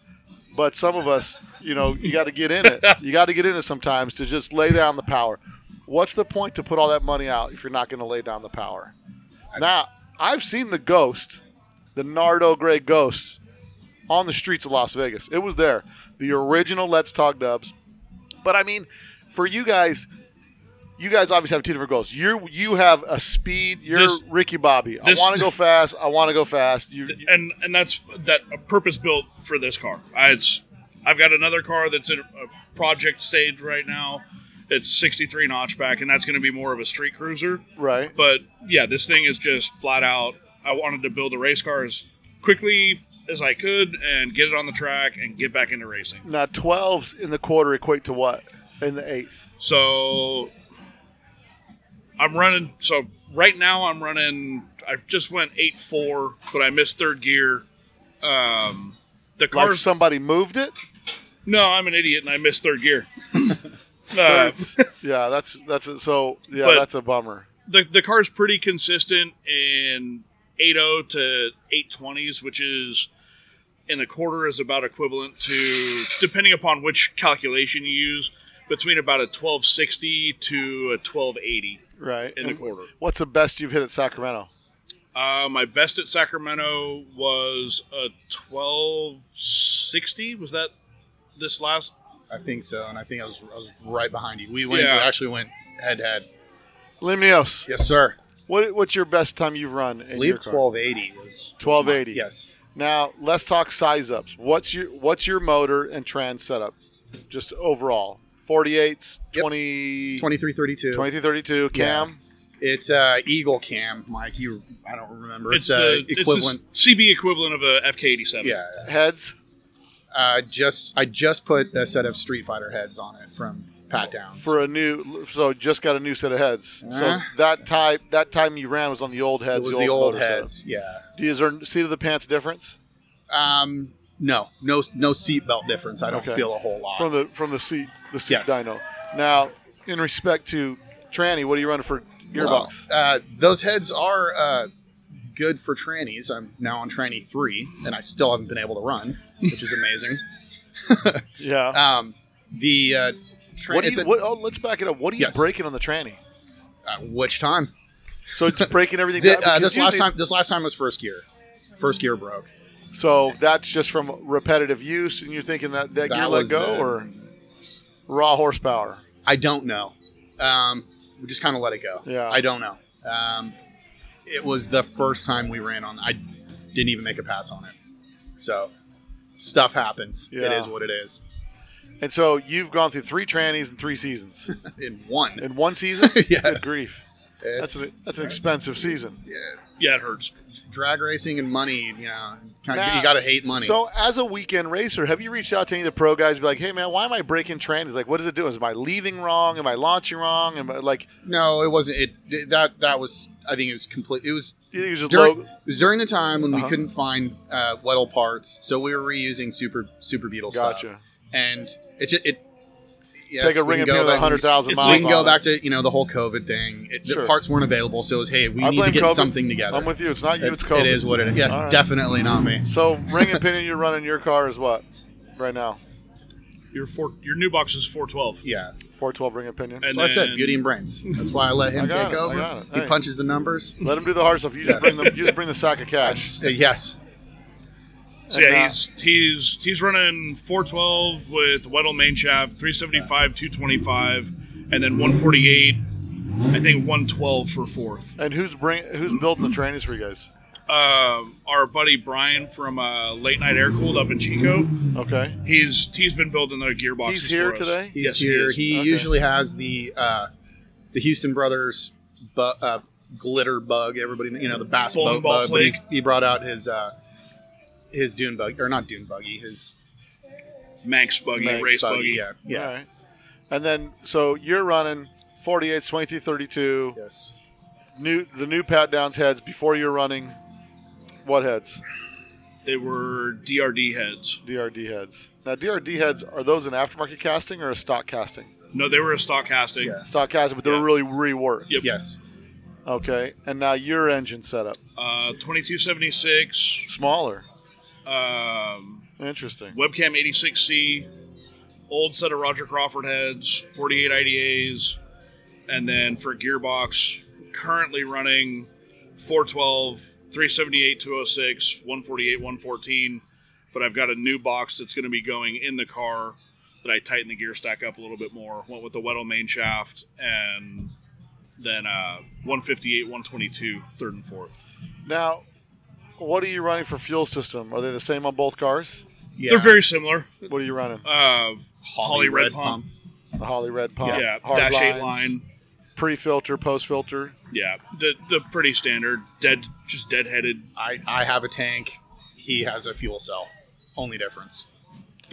But some of us, you know, you got to get in it. You got to get in it sometimes to just lay down the power. What's the point to put all that money out if you're not going to lay down the power? Now, I've seen the Ghost, the Nardo Gray Ghost, on the streets of Las Vegas. It was there, the original Let's Talk Dubs. But I mean, for you guys, you guys obviously have two different goals. You you have a speed. You're This- Ricky Bobby. I want to go fast. I want to go fast. You, you- and and that's that a purpose built for this car. I, it's I've got another car that's in a project stage right now. It's 63 notchback, and that's going to be more of a street cruiser. right. But yeah, this thing is just flat out. I wanted to build a race car as quickly as I could and get it on the track and get back into racing. Now twelves in the quarter equate to what in the eighth? So I'm running. So right now I'm running. I just went eight four, but I missed third gear. Um, the Like somebody moved it. No, I'm an idiot and I missed third gear. (laughs) (laughs) So uh, yeah, that's that's a, so yeah, But- that's a bummer. the the car's pretty consistent in 80 to 820s, which is in a quarter is about equivalent to depending upon which calculation you use between about a 1260 to a 1280 Right. in a And quarter. What's the best you've hit at Sacramento? Uh, my best at Sacramento was a 1260. Was that this last? I think so, and I think I was I was right behind you. We went. Yeah. We actually went head to head. Limnios. Yes, sir. What what's your best time you've run? In I believe twelve eighty was 1280. Yes. Now let's talk size ups. What's your what's your motor and trans setup? Just overall. 48s, Yep. 20, 2332. 2332, cam. It's uh, Engle Cam, Mike. You, I don't remember. It's, It's uh, equivalent. It's CB equivalent of a FK87. yeah. Heads Uh, just I just put a set of Street Fighter heads on it from Pat Downs. for a new so just got a new set of heads. So Uh. that type that time you ran was on the old heads. it was the old motor setup. heads. Yeah. Do you, is there seat of the pants difference Um, no, no, no seatbelt difference. I don't Okay. feel a whole lot. from the from the seat the seat Yes. dyno? Now, in respect to tranny, what are you running for Well, gearbox? uh, those heads are uh, good for trannies. I'm now on tranny three, and I still haven't been able to run, which is amazing. (laughs) (laughs) yeah. Um, the uh, tra- what you, a, what, oh, let's back it up. What are you Yes. breaking on the tranny? uh, which time? So it's (laughs) breaking everything. Thi- down? uh, this last time. This last time was first gear. First gear broke. So that's just from repetitive use, and you're thinking that that, That gear let go, the- or raw horsepower? I don't know. Um, we just kind of let it go. Yeah. I don't know. Um, it was the first time we ran on. I didn't even make a pass on it. So stuff happens. It Yeah. is what it is. And so you've gone through three trannies in three seasons. (laughs) In one. in one season? (laughs) Yes. Good grief. That's an, that's an expensive season. Yeah, Yeah, it hurts. drag racing and money, you know, kind Now- you got to hate money. So, as a weekend racer, have you reached out to any of the pro guys? And be like, hey man, why am I breaking trannies? Like, what is it doing? Am I leaving wrong? Am I launching wrong? Am I like? no, it wasn't. It, it- that that was. I think it was complete. It was You think it was just during. low? It was during the time when Uh-huh. we couldn't find uh, Weddle parts, so we were reusing Super Super Beetle Gotcha. stuff, and it just it. Yes, Take a ring can and go pin with 100,000 miles. We can go on back it. to you know the whole COVID thing. It, Sure. The parts weren't available, so it was hey, we I need to get COVID. something together. I'm with you. It's not you. It's, It's, COVID. it is what it is. Yeah, All right. definitely not me. So, ring and pinion you're running your car is what right now? Your four, your new box is 412. Yeah. 412 ring and pinion. And So I said beauty and brains. That's why I let him I got take it, I over. got it. He Hey. punches the numbers. Let him do the hard stuff. You just bring the you just bring the sack of cash. Uh, (laughs) yes. So And, yeah, uh, he's he's he's running 412 with Weddle main shaft, 375, 225, and then 148. I think 112 for fourth. And who's bring who's building the trannies for you guys? Um, our buddy Brian from uh, Late Night Air Cooled up in Chico. Okay, He's he's been building the gearbox. he's here for us. today. He's Yes, he He, Okay. usually has the uh, the Houston Brothers bu- uh, glitter bug. Everybody, you know, the bass Bowling boat ball bug. But he brought out his uh, his dune buggy or not dune buggy. His Manx buggy, Manx race buggy. buggy. Yeah. Yeah. All right. And then so you're running 48, 23, 32. Yes. New the new pat downs heads before you're running. What heads? They were DRD heads. DRD heads. Now DRD heads are those an aftermarket casting or a stock casting? No, they were a stock casting. Yeah. Stock casting, but they're Yeah. really reworked. Yep. Yes. Okay. And now your engine setup Uh, 2276. smaller. Um, Interesting. webcam 86C, old set of Roger Crawford heads, 48 IDAs, and then for gearbox, currently running 412, 378, 206, 148, 114. But I've got a new box that's going to be going in the car that I tighten the gear stack up a little bit more. Went with the Weddle main shaft and then uh, 158, 122, third and fourth. Now, what are you running for fuel system? Are they the same on both cars? Yeah. They're very similar. What are you running? Uh, Holley, Red, Pump. The Holley Red Pump, Yeah, hard dash eight line. pre-filter, post-filter. Yeah, the the pretty standard, dead, just deadheaded. I, I have a tank. He has a fuel cell. Only difference.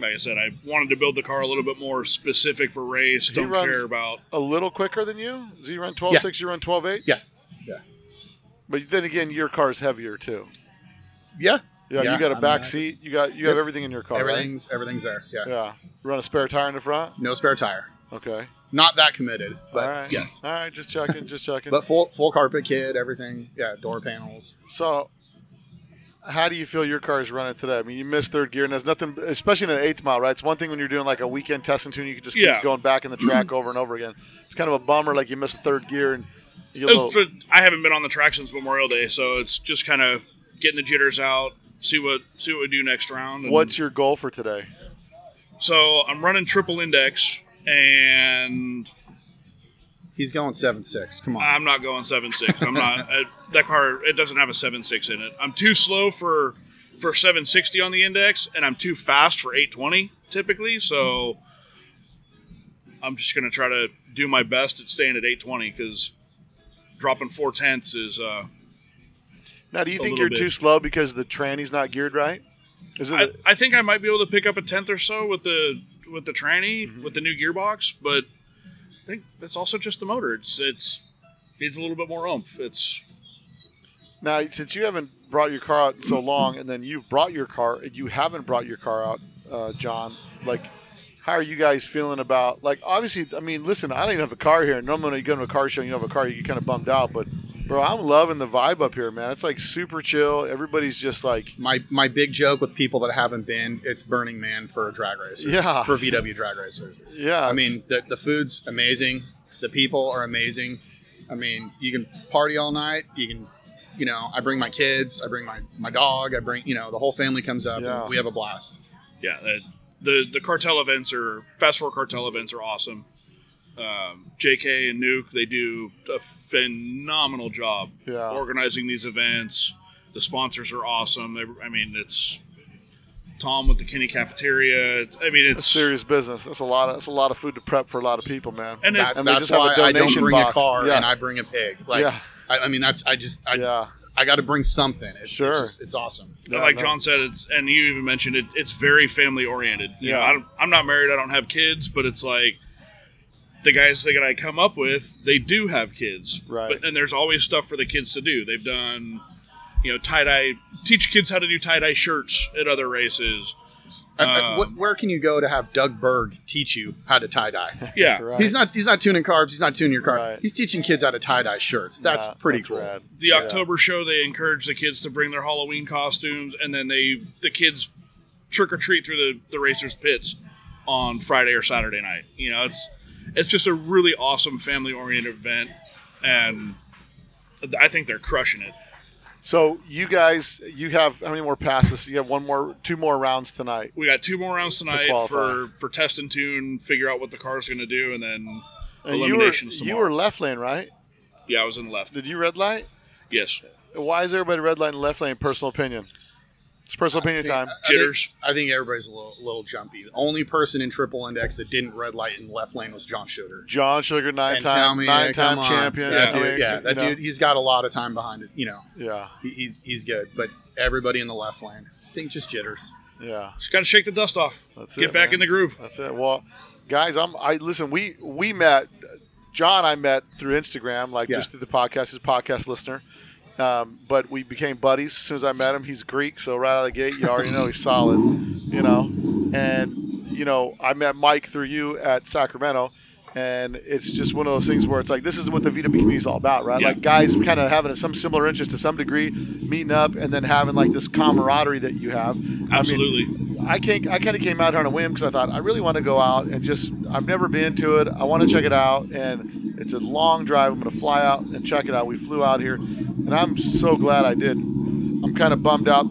Like I said, I wanted to build the car a little bit more specific for race. He Don't runs- care about. A little quicker than you? Does he run 12.6, you run 12.8? Yeah. Yeah. But then again, your car's heavier too. Yeah. Yeah, Yeah, you got a I mean, back I- seat. You got you have Yep. everything in your car, right? Everything's everything's there. Yeah. Yeah. Run a spare tire in the front? No spare tire. Okay. Not that committed, but All right. yes. All right, just checking, just checking. (laughs) But full full carpet kit, everything. Yeah, door panels. So, how do you feel your car is running today? I mean, you missed third gear, and there's nothing, especially in an eighth mile, right? It's one thing when you're doing like a weekend test and tune, you can just keep Yeah. going back in the (clears throat) track over and over again. It's kind of a bummer, like you missed a third gear and you get a It's for- I haven't been on the track since Memorial Day, so it's just kind of getting the jitters out. See what see what we do next round. and- What's your goal for today? so I'm running triple index, and He's going seven six. Come on. I'm not going seven six. I'm not (laughs) uh, that car. It doesn't have a seven six in it. I'm too slow for for 760 on the index, and I'm too fast for 820 typically. So I'm just gonna try to do my best at staying at 820 because dropping four tenths is. Uh, Now, do you think you're bit. too slow because the tranny's not geared right? Is it? I, I think I might be able to pick up a tenth or so with the with the tranny Mm-hmm. with the new gearbox, but I think that's also just the motor. It's it's needs a little bit more oomph. It's now, since you haven't brought your car out in so long, and then you've brought your car, you haven't brought your car out, uh, John, like, how are you guys feeling about, like, obviously, I mean, listen, I don't even have a car here. Normally, when you go to a car show and you have a car, you get kind of bummed out, but, bro, I'm loving the vibe up here, man. It's like super chill. Everybody's just like, my my big joke with people that haven't been, it's Burning Man for drag racers. Yeah. For VW drag racers. yeah. I mean, the the food's amazing. The people are amazing. I mean, you can party all night. You can, you know, I bring my kids. I bring my my dog. I bring, you know, the whole family comes up. Yeah. And we have a blast. yeah. The, the the cartel events are fast four cartel events are awesome. Um, JK and Nuke they do a phenomenal job Yeah. organizing these events. The sponsors are awesome. They, I mean, it's Tom with the Kenny Cafeteria. It's- I mean, it's it's serious business. It's a lot of, that's a lot of food to prep for a lot of people, man. And it, And they that's just have a why I don't donation bring box. a car Yeah. and I bring a pig. Like, Yeah. I, I mean, that's I just I, yeah. I got to bring something. It's, Sure. it's, just, it's awesome. Yeah, like no. John said, it's and you even mentioned it. It's very family oriented. You know, Yeah. I don't, I'm not married. I don't have kids, but it's like the guys that I come up with, they do have kids. Right. But and there's always stuff for the kids to do. They've done, you know, tie dye. Teach kids how to do tie dye shirts at other races. I- I- Um, what, where can you go to have Doug Berg teach you how to tie dye? (laughs) Yeah. Right. He's not he's not tuning carbs. He's not tuning your car. Right. He's teaching kids how to tie dye shirts. That's Yeah, pretty that's cool. rad. The Yeah. October show, they encourage the kids to bring their Halloween costumes, and then they the kids trick or treat through the the racers pits on Friday or Saturday night. You know, it's it's just a really awesome family oriented event, and I think they're crushing it. So you guys, you have how many more passes? You have one more, two more rounds tonight. We got two more rounds tonight qualify. for for test and tune, figure out what the car's going to do, and then And you were eliminations you were left lane, right? yeah, I was in the left. Did you red light? Yes, Why is everybody red light and left lane? Personal opinion. It's personal opinion time. I think- Jitters. I think everybody's a little, little jumpy. The only person in triple index that didn't red light in the left lane was John Schroeder. John Sugar, nine And time, me, nine yeah, time on. champion. That dude, mean, yeah, you that know, dude, he's got a lot of time behind his. You know, Yeah, he, he's he's good. But everybody in the left lane, I think just jitters. yeah. just got to shake the dust off. That's Get it, back man. in the groove. That's it. Well, guys, I'm. I listen. We we met. John, I met through Instagram, like Yeah. just through the podcast. His podcast listener. Um, but we became buddies as soon as I met him. He's Greek, so right out of the gate, you already know he's solid. You know, and you know, I met Mike through you at Sacramento, and it's just one of those things where it's like this is what the VW community is all about, right? Yeah. Like guys kind of having some similar interest to some degree, meeting up, and then having like this camaraderie that you have. I mean, Absolutely. I can't. I kind of came out here on a whim because I thought I really want to go out and just. I've never been to it. I want to check it out, and it's a long drive. I'm going to fly out and check it out. We flew out here, and I'm so glad I did. I'm kind of bummed out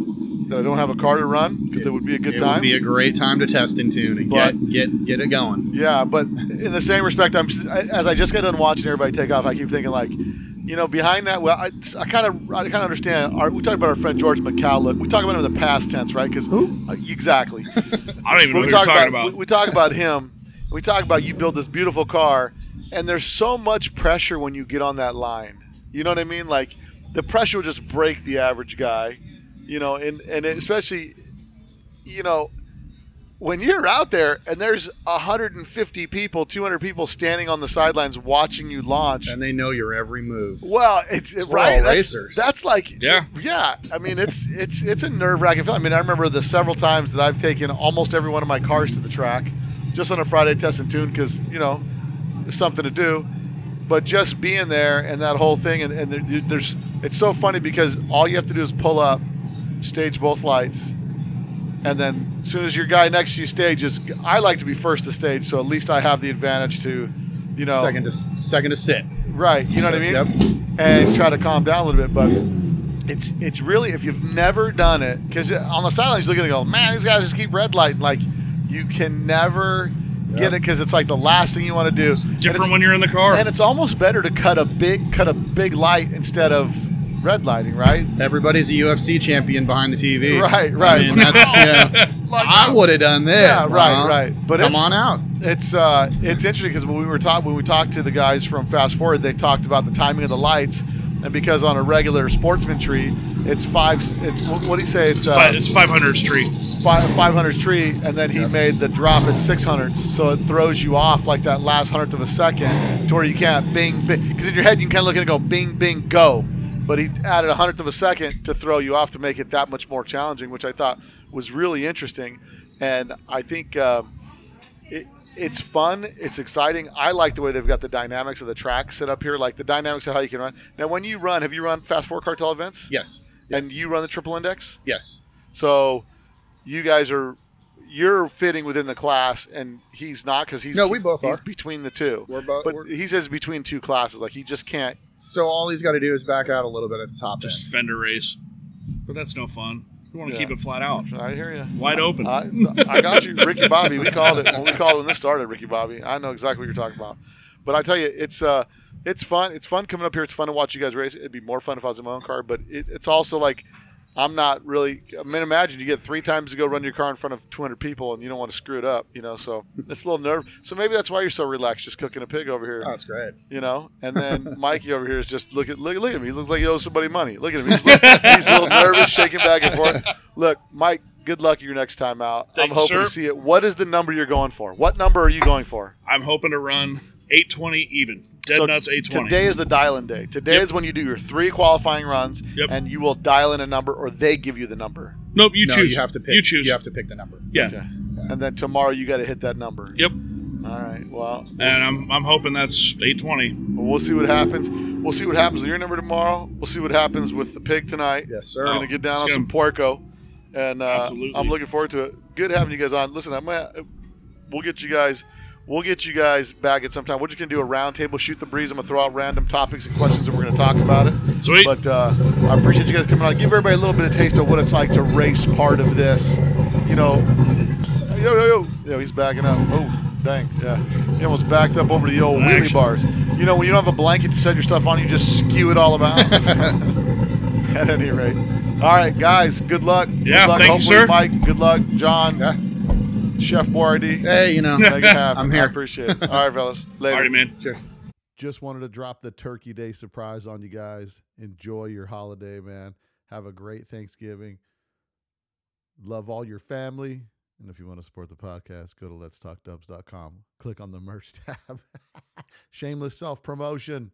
that I don't have a car to run because it would be a good it time. It would be a great time to test and tune and But- get get get it going. Yeah, but in the same respect, I'm just, I, as I just got done watching everybody take off, I keep thinking like, you know, behind that, well, I, I kind of I kind of understand. Our, we talked about our friend George McCallum. We talk about him in the past tense, right? Because uh, exactly. (laughs) I don't even know what we you're talk talking about, about. We, we talk about him. We talk about you build this beautiful car, and there's so much pressure when you get on that line. You know what I mean? Like the pressure will just break the average guy. You know, and and especially, you know, when you're out there and there's 150 people, 200 people standing on the sidelines watching you launch. And they know your every move. Well, it's it, we're right. That's, racers. that's like Yeah. yeah. I mean, it's it's it's a nerve wracking feeling. I mean, I remember the several times that I've taken almost every one of my cars to the track, just on a Friday test and tune because you know, it's something to do. But just being there and that whole thing, and, and there, there's it's so funny because all you have to do is pull up, stage both lights, and then as soon as your guy next to you stages, I like to be first to stage, so at least I have the advantage to, you know, Second to second to sit. Right, you know what I mean? Yep. And try to calm down a little bit, but it's it's really if you've never done it because on the sidelines you look at it and go, man, these guys just keep red lighting. Like you can never get it because it's like the last thing you want to do. And Different it's- when you're in the car. and it's almost better to cut a big cut a big light instead of red lighting, right? Everybody's a UFC champion behind the TV. Right, right. I mean, yeah. (laughs) I would have done this. Yeah, right, Well, right. But come it's- on out. It's uh, it's interesting because when we were talk when we talked to the guys from Fast Four, they talked about the timing of the lights, and because on a regular sportsman tree, it's five. It's, what what do you say? It's Fi- uh, it's 500 Street. five five tree, and then he made the drop at six hundredths, so it throws you off like that last hundredth of a second, to where you can't bing bing. Because in your head you can kind of look at it and go bing bing go, but he added a hundredth of a second to throw you off to make it that much more challenging, which I thought was really interesting, and I think. Um, it, it's fun. It's exciting. I like the way they've got the dynamics of the track set up here, like the dynamics of how you can run. Now, when you run, have you run Fast Four Cartel events? Yes. And Yes. you run the Triple Index? Yes. So you guys are you're fitting within the class, and he's not because he's No, we both he's are. between the two. We're both- but we're- he says between two classes, like he just can't. So all he's got to do is back out a little bit at the top. Just end. fender race. But that's no fun. You want to Yeah. keep it flat out, I hear you. wide open. I, I got you, Ricky Bobby. We called it when we called it when this started, Ricky Bobby. I know exactly what you're talking about. But I tell you, it's uh, it's fun. It's fun coming up here. It's fun to watch you guys race. It'd be more fun if I was in my own car. But it, it's also like I'm not really. I mean, imagine you get three times to go run your car in front of 200 people, and you don't want to screw it up. You know, so (laughs) it's a little nerve. So maybe that's why you're so relaxed, just cooking a pig over here. Oh, that's great. You know, and then (laughs) Mikey over here is just look at look, look at him. He looks like he owes somebody money. Look at him. He's, (laughs) he's a little nervous, shaking back and forth. Look, Mike. Good luck your next time out. Thank I'm hoping sir. to see it. What is the number you're going for? What number are you going for? I'm hoping to run 820 even. Dead So nuts 820. Today is the dial-in day. Today Yep. is when you do your three qualifying runs, Yep. and you will dial in a number, or they give you the number. nope, you no, choose. you have to pick. You choose. You have to pick the number. Yeah. Okay. And then tomorrow you got to hit that number. Yep. All right. Well, we'll, And see, I'm, I'm hoping that's 820. we'll see what happens. We'll see what happens with your number tomorrow. We'll see what happens with the pig tonight. Yes, sir. We're Oh. gonna get down on it's some gonna- porco, and uh, Absolutely. I'm looking forward to it. Good having you guys on. Listen, I'm gonna, we'll get you guys. We'll get you guys back at some time. We're just gonna do a roundtable, shoot the breeze. I'm gonna throw out random topics and questions, and we're gonna talk about it. Sweet. But uh, I appreciate you guys coming on. Give everybody a little bit of taste of what it's like to race part of this. You know, yo yo yo. Yeah, he's backing up. Oh, dang. Yeah, he almost backed up over the old wheelie bars. You know, when you don't have a blanket to set your stuff on, you just skew it all about. (laughs) At any rate. All right, guys. Good luck. Yeah, good luck. thank you, sir. Mike. Good luck, John. Yeah. Chef Boardy. Hey, you know. Make it happen. I'm here. I appreciate it. All right, fellas. Later. Alrighty, man. Cheers. Just wanted to drop the Turkey Day surprise on you guys. Enjoy your holiday, man. Have a great Thanksgiving. Love all your family. And if you want to support the podcast, go to letstalkdubs.com. Click on the merch tab. (laughs) Shameless self promotion.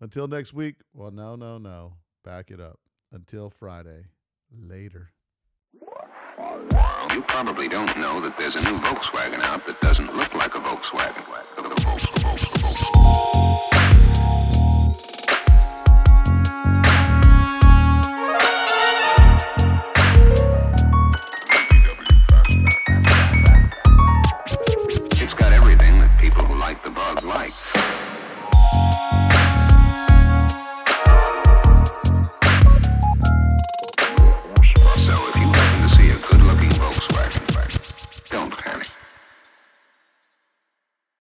Until next week. Well, no, no, no. Back it up. Until Friday. Later. You probably don't know that there's a new Volkswagen out that doesn't look like a Volkswagen.